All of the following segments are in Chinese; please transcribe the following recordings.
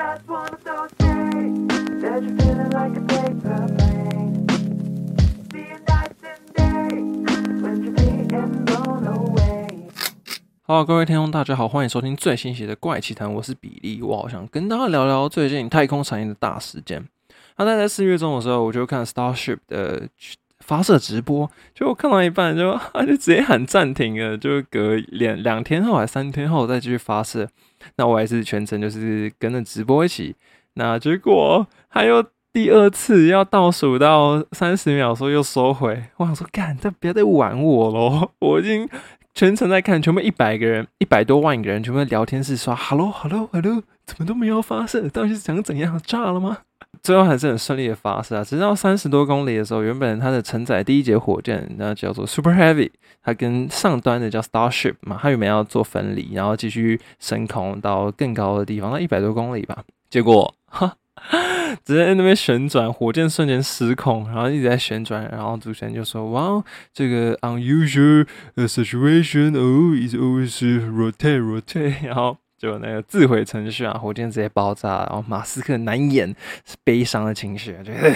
just one of those days that you're feeling like a paper plane. Seeing nights and days when you're being blown away. Hello，各位听众，大家好，欢迎收听最新一期的《怪奇谈》，我是比利。我好想跟大家聊聊最近太空产业的大事件。那在在四月中的时候，我就看 Starship 的发射直播，就我看到一半就他就直接喊暂停了，就隔两两天后还三天后再继续发射。那我还是全程就是跟着直播一起。那结果还有第二次要倒数到三十秒的时候又收回，我想说干，这不要再玩我咯，我已经全程在看，全部一百个人，一百多万个人，全部在聊天室刷 “hello hello hello”，怎么都没有发射，到底是想怎样？炸了吗？最后还是很顺利的发射啊！直到三十多公里的时候，原本它的承载第一节火箭，那叫做 Super Heavy，它跟上端的叫 Starship 嘛，它原本要做分离，然后继续升空到更高的地方，那一百多公里吧。结果哈，直接在那边旋转，火箭瞬间失控，然后一直在旋转，然后主持人就说：“哇，这个 unusual situation oh is always rotate rotate。”然后。就那个自毁程序啊，火箭直接爆炸，然后马斯克难掩悲伤的情绪，觉得，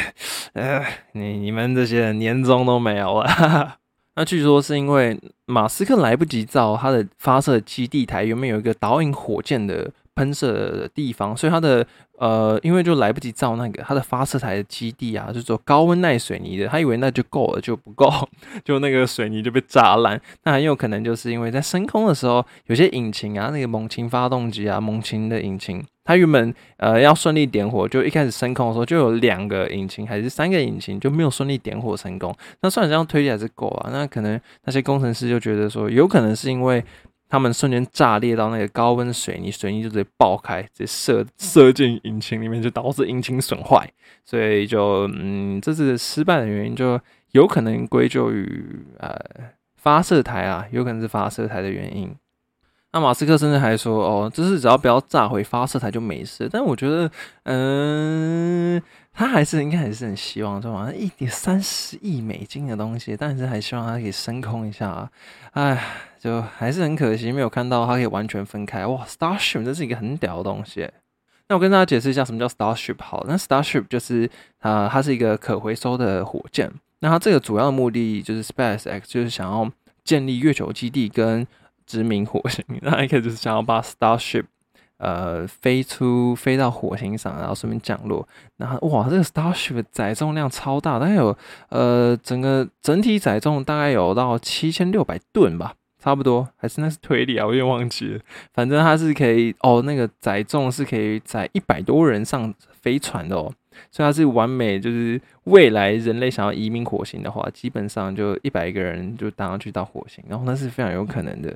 呃，你你们这些人年终都没有了。那据说是因为马斯克来不及造他的发射基地台，原本有一个导引火箭的喷射的地方，所以他的。呃，因为就来不及造那个它的发射台的基地啊，就做高温耐水泥的，他以为那就够了，就不够，就那个水泥就被炸烂。那很有可能就是因为在升空的时候，有些引擎啊，那个猛禽发动机啊，猛禽的引擎，它原本呃要顺利点火，就一开始升空的时候就有两个引擎还是三个引擎就没有顺利点火成功。那算这样推理还是够啊。那可能那些工程师就觉得说，有可能是因为。他们瞬间炸裂到那个高温水泥，水泥就直接爆开，直接射射进引擎里面，就导致引擎损坏。所以就嗯，这次失败的原因就有可能归咎于呃发射台啊，有可能是发射台的原因。那马斯克甚至还说，哦，就是只要不要炸毁发射台就没事。但我觉得，嗯。他还是应该还是很希望，这玩意一点三十亿美金的东西，但是还希望它可以升空一下啊！哎，就还是很可惜，没有看到它可以完全分开。哇，Starship 这是一个很屌的东西。那我跟大家解释一下什么叫 Starship 好。那 Starship 就是啊，它是一个可回收的火箭。那它这个主要的目的就是 SpaceX 就是想要建立月球基地跟殖民火星，那 一个就是想要把 Starship。呃，飞出飞到火星上，然后顺便降落。然后哇，这个 Starship 载重量超大，大概有呃，整个整体载重大概有到七千六百吨吧，差不多。还是那是推理啊，我有点忘记了。反正它是可以哦，那个载重是可以载一百多人上飞船的哦。所以它是完美，就是未来人类想要移民火星的话，基本上就一百个人就搭上去到火星，然后那是非常有可能的。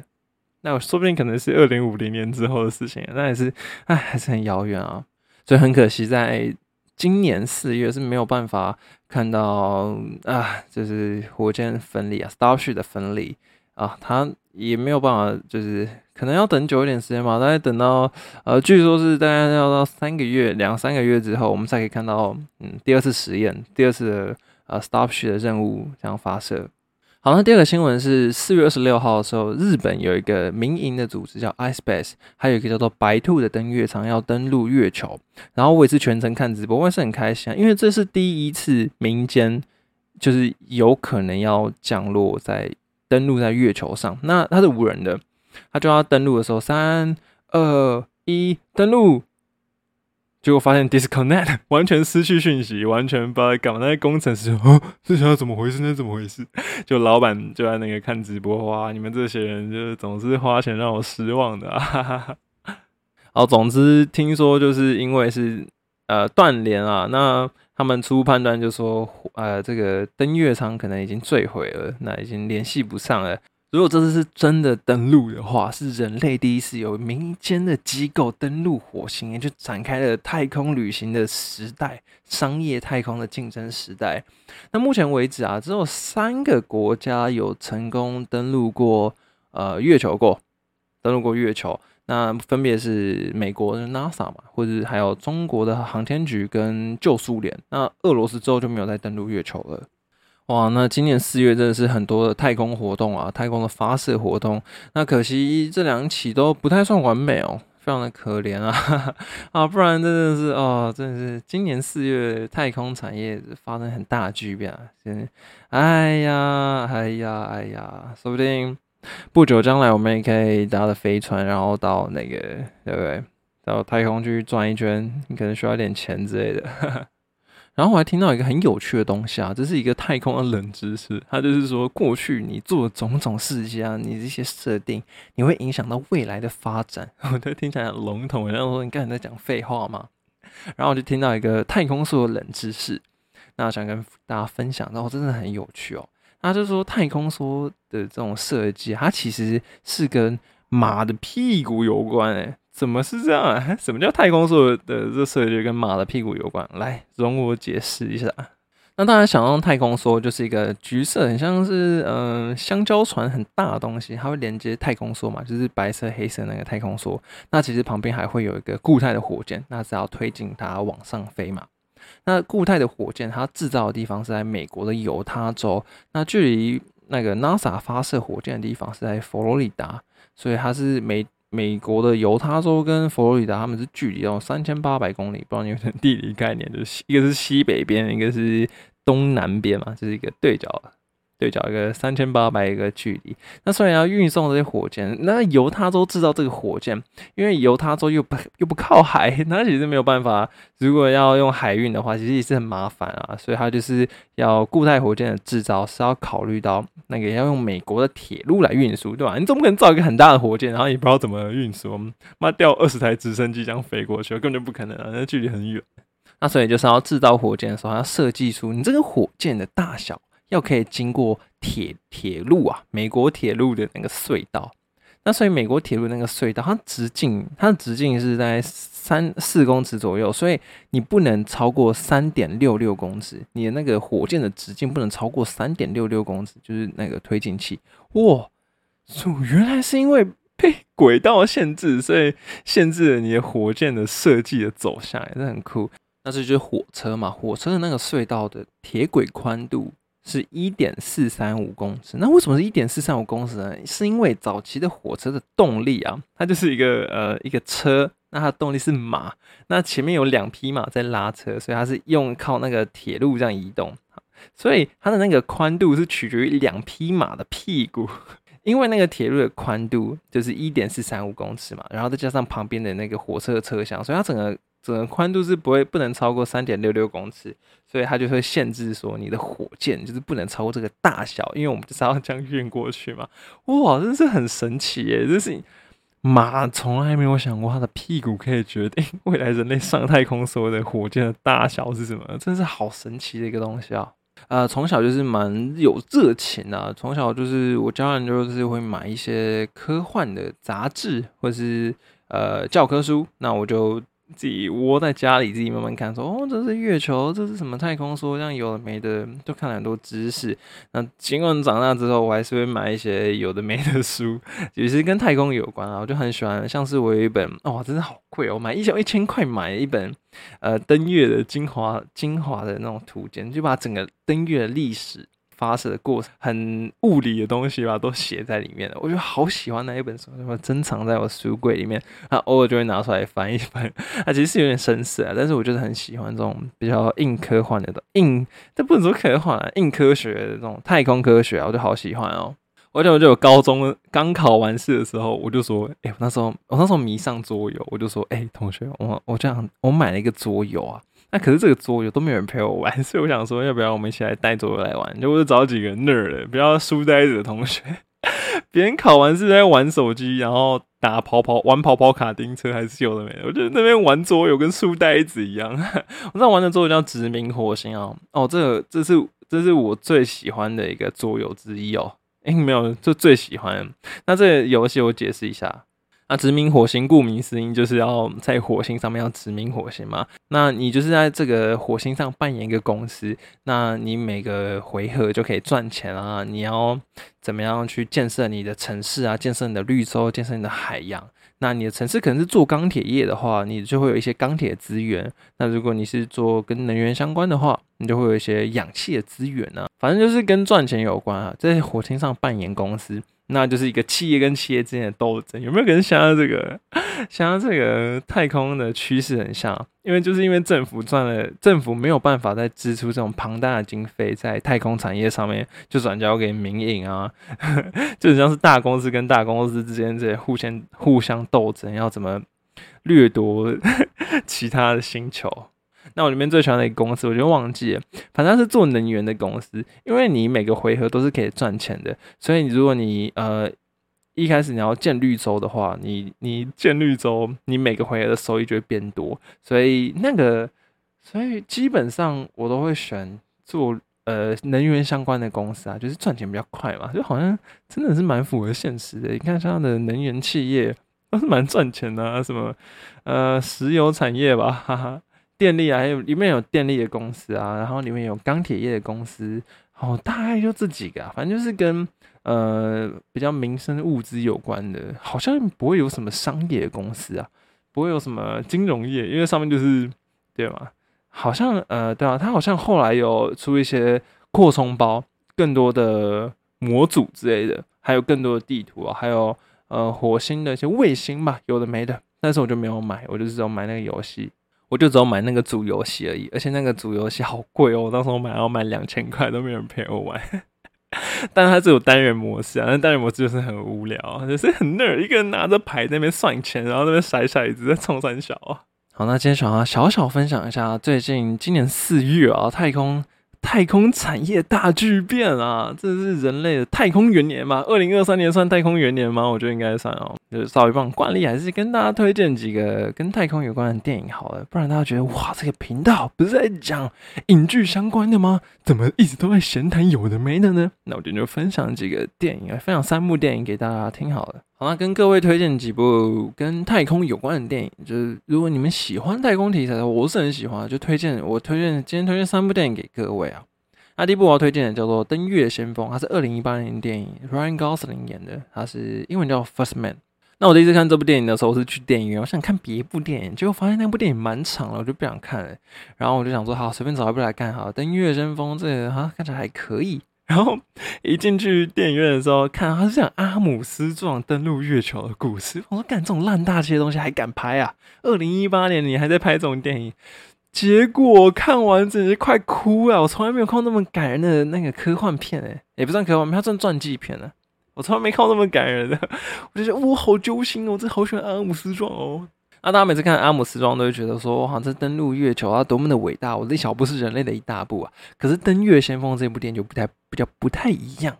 那说不定可能是二零五零年之后的事情，那也是，唉，还是很遥远啊。所以很可惜，在今年四月是没有办法看到啊，就是火箭分离啊，Starship 的分离啊，它也没有办法，就是可能要等久一点时间吧。大概等到呃，据说是大概要到三个月、两三个月之后，我们才可以看到嗯第二次实验、第二次的呃 Starship 的任务这样发射。好，那第二个新闻是四月二十六号的时候，日本有一个民营的组织叫 iSpace，还有一个叫做白兔的登月舱要登陆月球。然后我也是全程看直播，我也是很开心，啊因为这是第一次民间就是有可能要降落在登陆在月球上。那它是无人的，它就要登陆的时候，三二一，登陆。结果发现 disconnect 完全失去讯息，完全不知道干嘛。那些工程师哦，这想要怎么回事？那怎么回事？就老板就在那个看直播，哇！你们这些人就是总是花钱让我失望的。哈哈哈。好，总之听说就是因为是呃断联啊，那他们初步判断就说呃这个登月舱可能已经坠毁了，那已经联系不上了。如果这次是真的登陆的话，是人类第一次有民间的机构登陆火星，也就展开了太空旅行的时代，商业太空的竞争时代。那目前为止啊，只有三个国家有成功登陆过呃月球过，登陆过月球，那分别是美国的 NASA 嘛，或者还有中国的航天局跟旧苏联。那俄罗斯之后就没有再登陆月球了。哇，那今年四月真的是很多的太空活动啊，太空的发射活动。那可惜这两起都不太算完美哦，非常的可怜啊哈哈 啊，不然真的是哦，真的是今年四月太空产业发生很大巨变啊，真，哎呀，哎呀，哎呀，说不定不久将来我们也可以搭着飞船，然后到那个对不对？到太空去转一圈，你可能需要点钱之类的。哈哈然后我还听到一个很有趣的东西啊，这是一个太空的冷知识，它就是说过去你做的种种事情啊，你这些设定，你会影响到未来的发展。我都听起来很笼统，然后说你刚才在讲废话吗？然后我就听到一个太空梭的冷知识，那想跟大家分享，然后真的很有趣哦。那就是说太空梭的这种设计，它其实是跟马的屁股有关诶。怎么是这样啊？什么叫太空梭的这设计跟马的屁股有关？来，容我解释一下。那大家想用太空梭就是一个橘色，很像是嗯香蕉船很大的东西，它会连接太空梭嘛，就是白色黑色那个太空梭。那其实旁边还会有一个固态的火箭，那是要推进它往上飞嘛。那固态的火箭它制造的地方是在美国的犹他州，那距离那个 NASA 发射火箭的地方是在佛罗里达，所以它是美。美国的犹他州跟佛罗里达，他们是距离哦三千八百公里，不知道你有没地理概念？就是一个是西北边，一个是东南边嘛，这是一个对角。对角一个三千八百一个距离，那虽然要运送这些火箭，那犹他州制造这个火箭，因为犹他州又不又不靠海，那其实没有办法。如果要用海运的话，其实也是很麻烦啊。所以它就是要固态火箭的制造是要考虑到那个要用美国的铁路来运输，对吧？你总不可能造一个很大的火箭，然后也不知道怎么运输？妈 掉二十台直升机这样飞过去，根本就不可能啊，那距离很远。那所以就是要制造火箭的时候，要设计出你这个火箭的大小。要可以经过铁铁路啊，美国铁路的那个隧道，那所以美国铁路那个隧道，它直径它的直径是在三四公尺左右，所以你不能超过三点六六公尺，你的那个火箭的直径不能超过三点六六公尺，就是那个推进器。哇，原来是因为被轨道限制，所以限制了你的火箭的设计的走向，也是很酷。那这就是火车嘛，火车的那个隧道的铁轨宽度。是一点四三五公尺，那为什么是一点四三五公尺呢？是因为早期的火车的动力啊，它就是一个呃一个车，那它动力是马，那前面有两匹马在拉车，所以它是用靠那个铁路这样移动，所以它的那个宽度是取决于两匹马的屁股，因为那个铁路的宽度就是一点四三五公尺嘛，然后再加上旁边的那个火车的车厢，所以它整个。整个宽度是不会不能超过三点六六公尺，所以它就会限制说你的火箭就是不能超过这个大小，因为我们就是要这样运过去嘛。哇，真是很神奇耶！这是马从来没有想过它的屁股可以决定未来人类上太空所有的火箭的大小是什么，真是好神奇的一个东西啊！呃，从小就是蛮有热情啊，从小就是我家人就是会买一些科幻的杂志或是呃教科书，那我就。自己窝在家里，自己慢慢看，说哦，这是月球，这是什么太空梭，这样有的没的，都看了很多知识。那尽管长大之后，我还是会买一些有的没的书，其实跟太空有关啊，我就很喜欢。像是我有一本，哇，真的好贵哦，买一小一千块买一本，呃，登月的精华精华的那种图鉴，就把整个登月的历史。发射的过程很物理的东西吧，都写在里面了。我觉得好喜欢那一本书，什么珍藏在我书柜里面。啊，偶尔就会拿出来翻一翻。啊，其实是有点生涩啊，但是我就是很喜欢这种比较硬科幻的硬，这不能说科幻啊，硬科学的这种太空科学啊，我就好喜欢哦。而且我就有高中刚考完试的时候，我就说，哎，那时候我那时候迷上桌游，我就说，哎，同学，我我这样我买了一个桌游啊。那可是这个桌游都没有人陪我玩，所以我想说，要不要我们一起来带桌游来玩？就我就找几个 nerd，不要书呆子的同学。别人考完试在玩手机，然后打跑跑玩跑跑卡丁车，还是有的没的。我觉得那边玩桌游跟书呆子一样。我在玩的桌游叫《殖民火星》啊，哦，这个这是这是我最喜欢的一个桌游之一哦。哎，没有，就最喜欢。那这个游戏我解释一下。那殖民火星，顾名思义，就是要在火星上面要殖民火星嘛。那你就是在这个火星上扮演一个公司，那你每个回合就可以赚钱啊。你要怎么样去建设你的城市啊？建设你的绿洲，建设你的海洋。那你的城市可能是做钢铁业的话，你就会有一些钢铁资源。那如果你是做跟能源相关的话，你就会有一些氧气的资源呢。反正就是跟赚钱有关啊，在火星上扮演公司。那就是一个企业跟企业之间的斗争。有没有人想到这个？想到这个太空的趋势很像，因为就是因为政府赚了，政府没有办法再支出这种庞大的经费在太空产业上面，就转交给民营啊，就很像是大公司跟大公司之间这些互相互相斗争，要怎么掠夺其他的星球。那我里面最喜欢的一个公司，我就忘记了，反正是做能源的公司。因为你每个回合都是可以赚钱的，所以如果你呃一开始你要建绿洲的话，你你建绿洲，你每个回合的收益就会变多。所以那个，所以基本上我都会选做呃能源相关的公司啊，就是赚钱比较快嘛，就好像真的是蛮符合现实的。你看像的能源企业都是蛮赚钱的啊，什么呃石油产业吧，哈哈。电力啊，还有里面有电力的公司啊，然后里面有钢铁业的公司，哦，大概就这几个，啊，反正就是跟呃比较民生物资有关的，好像不会有什么商业公司啊，不会有什么金融业，因为上面就是对吗？好像呃对啊，它好像后来有出一些扩充包，更多的模组之类的，还有更多的地图啊，还有呃火星的一些卫星吧，有的没的，但是我就没有买，我就只有买那个游戏。我就只有买那个主游戏而已，而且那个主游戏好贵哦，我当时我买要买两千块，都没人陪我玩。但是它是有单人模式啊，那单人模式就是很无聊，就是很那儿一个人拿着牌在那边算钱，然后那边甩骰子在冲三小啊。好，那今天想要小小分享一下，最近今年四月啊，太空。太空产业大巨变啊！这是人类的太空元年嘛？二零二三年算太空元年吗？我觉得应该算哦。就是稍微放惯例，还是跟大家推荐几个跟太空有关的电影好了，不然大家觉得哇，这个频道不是在讲影剧相关的吗？怎么一直都在闲谈有的没的呢？那我今天就分享几个电影，分享三部电影给大家听好了。好，那跟各位推荐几部跟太空有关的电影，就是如果你们喜欢太空题材的，我是很喜欢，就推荐我推荐今天推荐三部电影给各位啊。那第一部我要推荐的叫做《登月先锋》，它是二零一八年电影，Ryan Gosling 演的，它是英文叫 First Man。那我第一次看这部电影的时候我是去电影院，我想看别一部电影，结果发现那部电影蛮长了，我就不想看了。然后我就想说，好，随便找一部来看好，《登月先锋》这个哈看起来还可以。然后一进去电影院的时候，看它是讲阿姆斯壮登陆月球的故事。我说，干这种烂大街的东西还敢拍啊？二零一八年你还在拍这种电影？结果看完简直快哭啊！我从来没有看过那么感人的那个科幻片，诶，也不算科幻片，它算传记片了。我从来没看过那么感人的，我就觉得哇，好揪心哦！我真好喜欢阿姆斯壮哦。那大家每次看阿姆斯壮都会觉得说，哇，这登陆月球啊，多么的伟大！我这小步是人类的一大步啊。可是《登月先锋》这部电影就不太比较不太一样，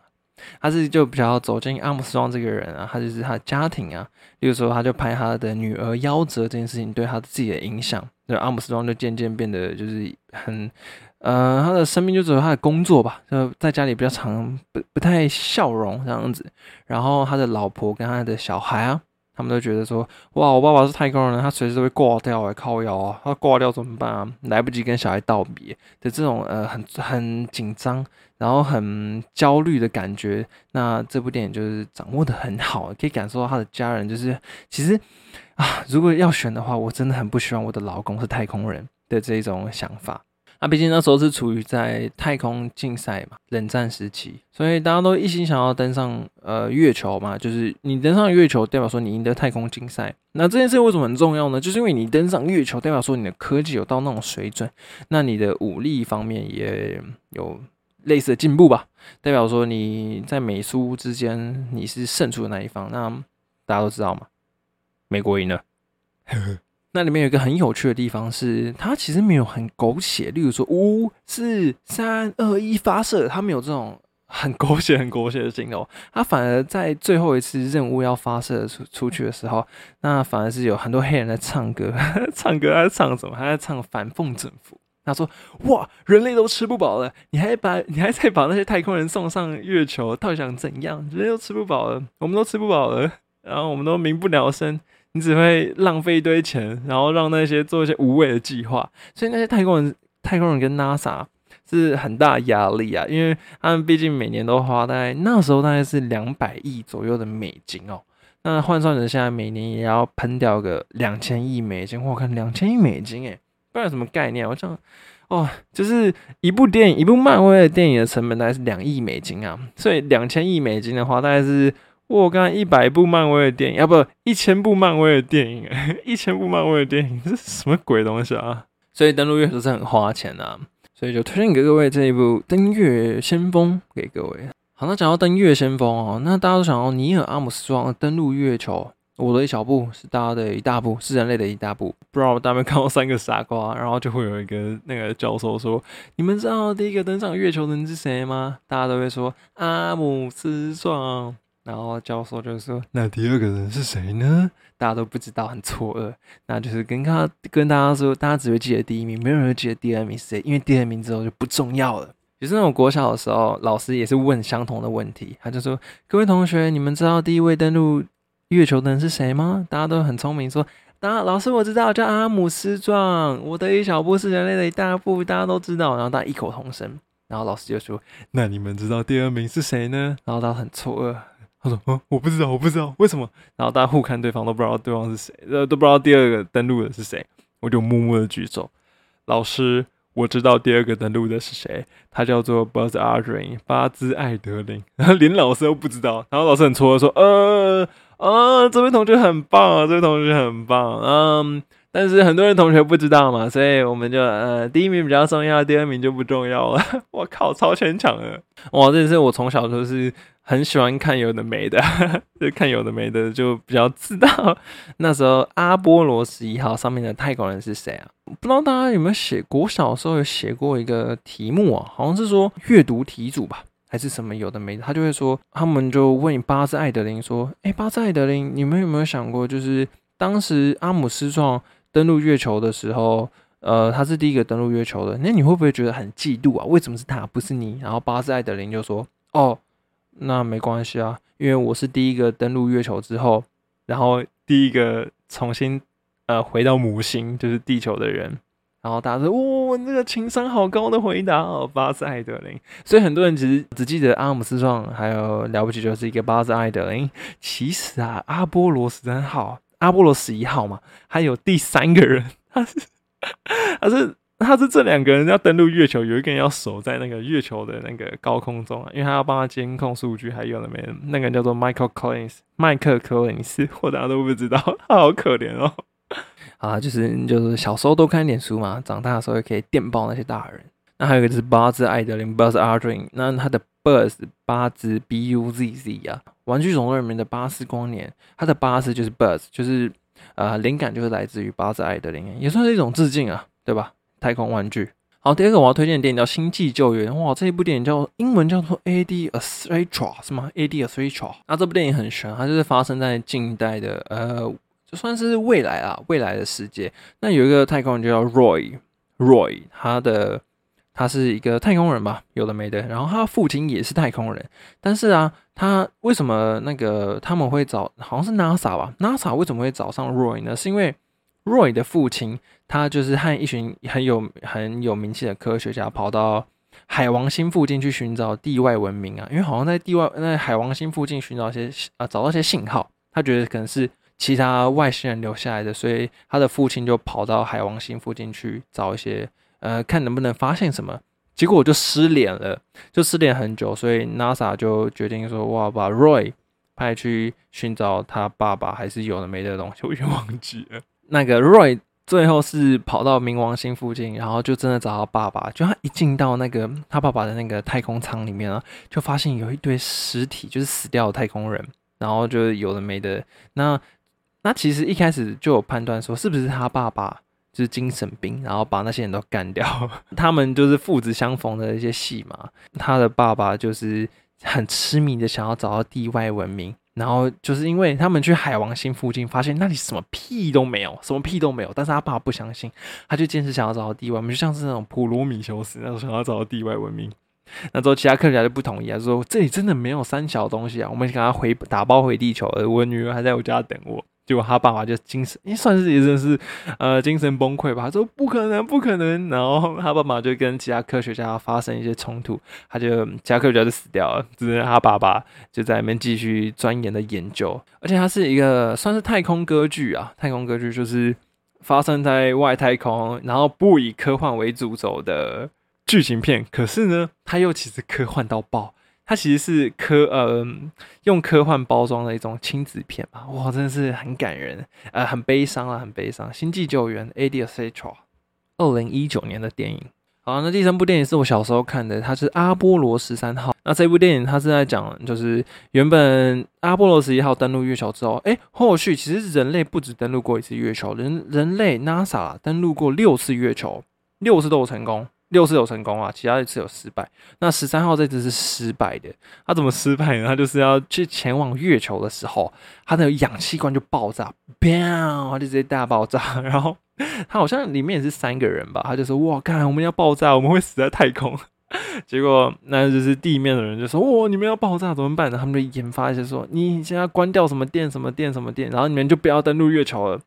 他是就比较走进阿姆斯壮这个人啊，他就是他的家庭啊。例如说，他就拍他的女儿夭折这件事情对他自己的影响。那阿姆斯壮就渐渐变得就是很，呃，他的生命就只有他的工作吧，就在家里比较常不不太笑容这样子。然后他的老婆跟他的小孩啊，他们都觉得说，哇，我爸爸是太空人，他随时都会挂掉哎，靠腰啊，他挂掉怎么办啊？来不及跟小孩道别的这种呃很很紧张，然后很焦虑的感觉。那这部电影就是掌握的很好，可以感受到他的家人就是其实。啊，如果要选的话，我真的很不希望我的老公是太空人的这种想法。那毕竟那时候是处于在太空竞赛嘛，冷战时期，所以大家都一心想要登上呃月球嘛。就是你登上月球，代表说你赢得太空竞赛。那这件事为什么很重要呢？就是因为你登上月球，代表说你的科技有到那种水准，那你的武力方面也有类似的进步吧。代表说你在美苏之间你是胜出的那一方。那大家都知道嘛。美国赢了，那里面有一个很有趣的地方是，它其实没有很狗血，例如说五四三二一发射，它没有这种很狗血、很狗血的镜头，它反而在最后一次任务要发射出出去的时候，那反而是有很多黑人在唱歌，唱歌他在唱什么？他在唱反讽政府。他说：“哇，人类都吃不饱了，你还把你还在把那些太空人送上月球，到底想怎样？人类都吃不饱了，我们都吃不饱了，然后我们都民不聊生。”你只会浪费一堆钱，然后让那些做一些无谓的计划，所以那些太空人、太空人跟 NASA 是很大压力啊，因为他们毕竟每年都花大概那时候大概是两百亿左右的美金哦，那换算成现在每年也要喷掉个两千亿美金，我看两千亿美金诶，不知道什么概念，我想哦，就是一部电影，一部漫威的电影的成本大概是两亿美金啊，所以两千亿美金的话，大概是。我有看一百部漫威的电影，啊不，一千部漫威的电影，一千部漫威的电影，这是什么鬼东西啊？所以登陆月球是很花钱的、啊，所以就推荐给各位这一部《登月先锋》给各位。好，那讲到登月先锋哦，那大家都想到尼尔阿姆斯壮登陆月球，我的一小步是大家的一大步，是人类的一大步。不知道大家有没有看过三个傻瓜，然后就会有一个那个教授说：“你们知道第一个登上月球的人是谁吗？”大家都会说阿姆斯壮。然后教授就说：“那第二个人是谁呢？”大家都不知道，很错愕。那就是跟他跟大家说，大家只会记得第一名，没有人会记得第二名是谁，因为第二名之后就不重要了。就是那种国小的时候，老师也是问相同的问题，他就说：“各位同学，你们知道第一位登陆月球的人是谁吗？”大家都很聪明，说：“当然，老师我知道，叫阿姆斯壮。我的一小步是人类的一大步，大家都知道。”然后大家异口同声。然后老师就说：“那你们知道第二名是谁呢？”然后大家很错愕。说：“嗯，我不知道，我不知道为什么。”然后大家互看对方，都不知道对方是谁，呃，都不知道第二个登录的是谁。我就默默的举手，老师，我知道第二个登录的是谁，他叫做 Buzz Aldrin，巴兹艾德林。然 后连老师都不知道，然后老师很错愕说：“呃，呃，这位同学很棒啊，这位同学很棒，嗯。”但是很多人同学不知道嘛，所以我们就呃第一名比较重要，第二名就不重要了。我靠，超牵强的！哇，这是我从小就是很喜欢看有的没的，就看有的没的，就比较知道 那时候阿波罗十一号上面的太空人是谁啊？不知道大家有没有写？国小的时候有写过一个题目啊，好像是说阅读题组吧，还是什么有的没的，他就会说，他们就问巴兹艾德林说：“哎，巴兹艾德林，你们有没有想过，就是当时阿姆斯壮？”登陆月球的时候，呃，他是第一个登陆月球的。那你会不会觉得很嫉妒啊？为什么是他，不是你？然后巴斯艾德林就说：“哦，那没关系啊，因为我是第一个登陆月球之后，然后第一个重新呃回到母星，就是地球的人。”然后大家说：“哇，那个情商好高的回答哦，巴斯艾德林。”所以很多人其实只记得阿姆斯壮，还有了不起就是一个巴斯艾德林。其实啊，阿波罗十三号。阿波罗十一号嘛，还有第三个人，他是 他是 他是这两个人要登陆月球，有一个人要守在那个月球的那个高空中啊，因为他要帮他监控数据，还有那边那个人叫做 Michael Collins，麦克科林斯，我大家都不知道，他好可怜哦。啊，就是就是小时候多看点书嘛，长大的时候也可以电报那些大人。那还有一个就是巴兹艾德林 （Buzz Aldrin），那他的 Buzz 巴兹 B U Z Z 啊，《玩具总动员》里面的巴斯光年，他的巴斯就是 Buzz，就是呃灵感就是来自于巴兹艾德林，也算是一种致敬啊，对吧？太空玩具。好，第二个我要推荐的电影叫《星际救援》，哇，这一部电影叫英文叫做 A D Astra 是吗？A D Astra。那这部电影很神，它就是发生在近代的呃，就算是未来啊，未来的世界。那有一个太空人就叫 Roy，Roy 他的。他是一个太空人吧，有的没的。然后他父亲也是太空人，但是啊，他为什么那个他们会找好像是 NASA 吧？NASA 为什么会找上 Roy 呢？是因为 Roy 的父亲他就是和一群很有很有名气的科学家跑到海王星附近去寻找地外文明啊，因为好像在地外那海王星附近寻找一些啊找到一些信号，他觉得可能是其他外星人留下来的，所以他的父亲就跑到海王星附近去找一些。呃，看能不能发现什么，结果我就失联了，就失联很久，所以 NASA 就决定说，哇，把 Roy 派去寻找他爸爸，还是有的没的东西，我已经忘记了。那个 Roy 最后是跑到冥王星附近，然后就真的找到爸爸。就他一进到那个他爸爸的那个太空舱里面啊，就发现有一堆尸体，就是死掉的太空人，然后就有的没的。那那其实一开始就有判断说，是不是他爸爸就？是精神病，然后把那些人都干掉。他们就是父子相逢的一些戏嘛。他的爸爸就是很痴迷的想要找到地外文明，然后就是因为他们去海王星附近，发现那里什么屁都没有，什么屁都没有。但是他爸不相信，他就坚持想要找到地外文明，就像是那种普罗米修斯那种想要找到地外文明。那之后其他科学家就不同意啊，说这里真的没有三小东西啊，我们赶快回打包回地球，而我女儿还在我家等我。结果他爸爸就精神，也算是也真是，呃，精神崩溃吧。说不可能，不可能。然后他爸爸就跟其他科学家发生一些冲突，他就其他科学家就死掉了，只是他爸爸就在里面继续钻研的研究。而且它是一个算是太空歌剧啊，太空歌剧就是发生在外太空，然后不以科幻为主轴的剧情片。可是呢，它又其实科幻到爆。它其实是科呃用科幻包装的一种亲子片吧，哇，真的是很感人，呃，很悲伤啊，很悲伤。星际救援 a d s h 二零一九年的电影。好，那第三部电影是我小时候看的，它是《阿波罗十三号》。那这部电影它是在讲，就是原本阿波罗十一号登陆月球之后，哎，后续其实人类不止登陆过一次月球，人人类 NASA 登陆过六次月球，六次都有成功。六次有成功啊，其他一次有失败。那十三号这次是失败的，他怎么失败呢？他就是要去前往月球的时候，他的氧气罐就爆炸，砰，他就直接大爆炸。然后他好像里面也是三个人吧，他就说：“哇，看我们要爆炸，我们会死在太空。”结果那就是地面的人就说：“哇，你们要爆炸怎么办呢？”他们就研发一些说：“你现在关掉什么电，什么电，什么电，然后你们就不要登陆月球了。”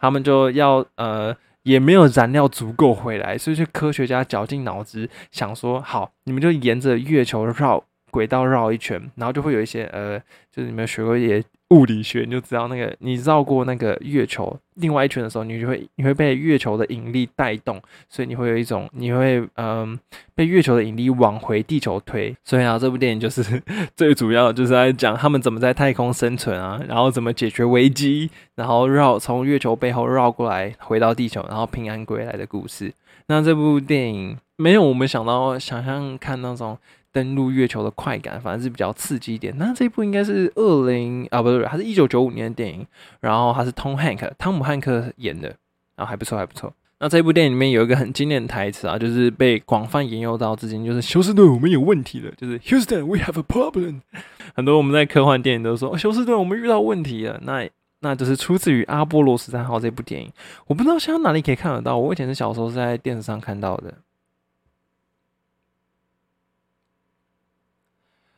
他们就要呃。也没有燃料足够回来，所以就科学家绞尽脑汁想说：好，你们就沿着月球绕轨道绕一圈，然后就会有一些呃，就是你们学过一些。物理学你就知道，那个你绕过那个月球另外一圈的时候，你就会你会被月球的引力带动，所以你会有一种你会嗯被月球的引力往回地球推。所以啊，这部电影就是 最主要就是在讲他们怎么在太空生存啊，然后怎么解决危机，然后绕从月球背后绕过来回到地球，然后平安归来的故事。那这部电影没有我们想到想象看那种。登陆月球的快感，反正是比较刺激一点。那这一部应该是二零啊，不是，它是一九九五年的电影，然后它是 Tom Hank 汤姆汉克演的，然后还不错，还不错。那这部电影里面有一个很经典的台词啊，就是被广泛引用到至今，就是休斯顿，我们有问题了，就是 Houston，we have a problem。很多我们在科幻电影都说哦休斯顿，我们遇到问题了。那那就是出自于《阿波罗十三号》这部电影，我不知道现在哪里可以看得到。我以前是小时候是在电视上看到的。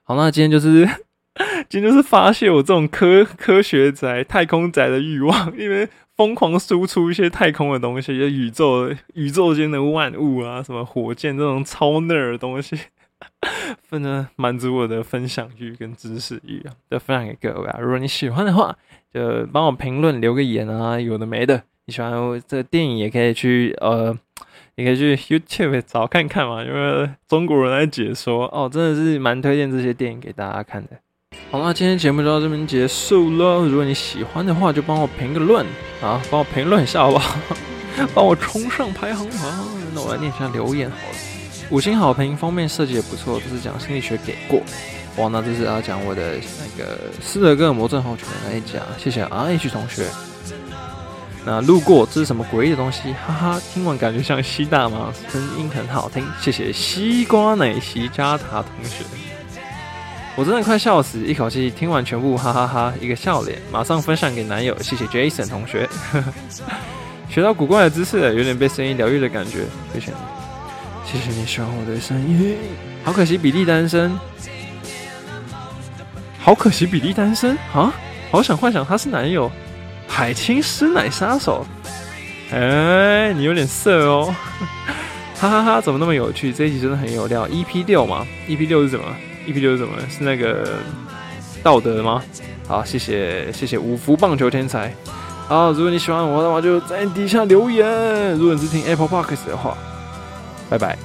好，那今天就是 今天就是发泄我这种科科学宅、太空宅的欲望，因为疯狂输出一些太空的东西，就宇宙宇宙间的万物啊，什么火箭这种超 nerd 的东西，分呢满足我的分享欲跟知识欲啊，就分享给各位啊。如果你喜欢的话，就帮我评论留个言啊，有的没的。你喜欢这个电影，也可以去呃。你可以去 YouTube 找看看嘛，因为中国人来解说哦，真的是蛮推荐这些电影给大家看的。好那今天节目就到这边结束了。如果你喜欢的话，就帮我评个论啊，帮我评论一下好不好？帮我冲上排行榜。那我来念一下留言好了。五星好评，封面设计也不错，这是讲心理学给过。哇，那这是要讲我的那个斯德哥尔摩症候群的那一讲，谢谢 RH 同学。那路过，这是什么诡异的东西？哈哈，听完感觉像西大吗？声音很好听，谢谢西瓜奶昔加塔同学。我真的快笑死，一口气听完全部，哈哈哈，一个笑脸，马上分享给男友，谢谢 Jason 同学。学到古怪的知识了，有点被声音疗愈的感觉，谢谢你，谢谢你喜欢我的声音。好可惜比利单身，好可惜比利单身啊！好想幻想他是男友。海清师奶杀手，哎，你有点色哦，哈哈哈！怎么那么有趣？这一集真的很有料。EP 六吗？EP 六是什么？EP 六是什么？是那个道德吗？好，谢谢谢谢五福棒球天才。好，如果你喜欢我的话，就在底下留言。如果你是听 Apple Podcast 的话，拜拜。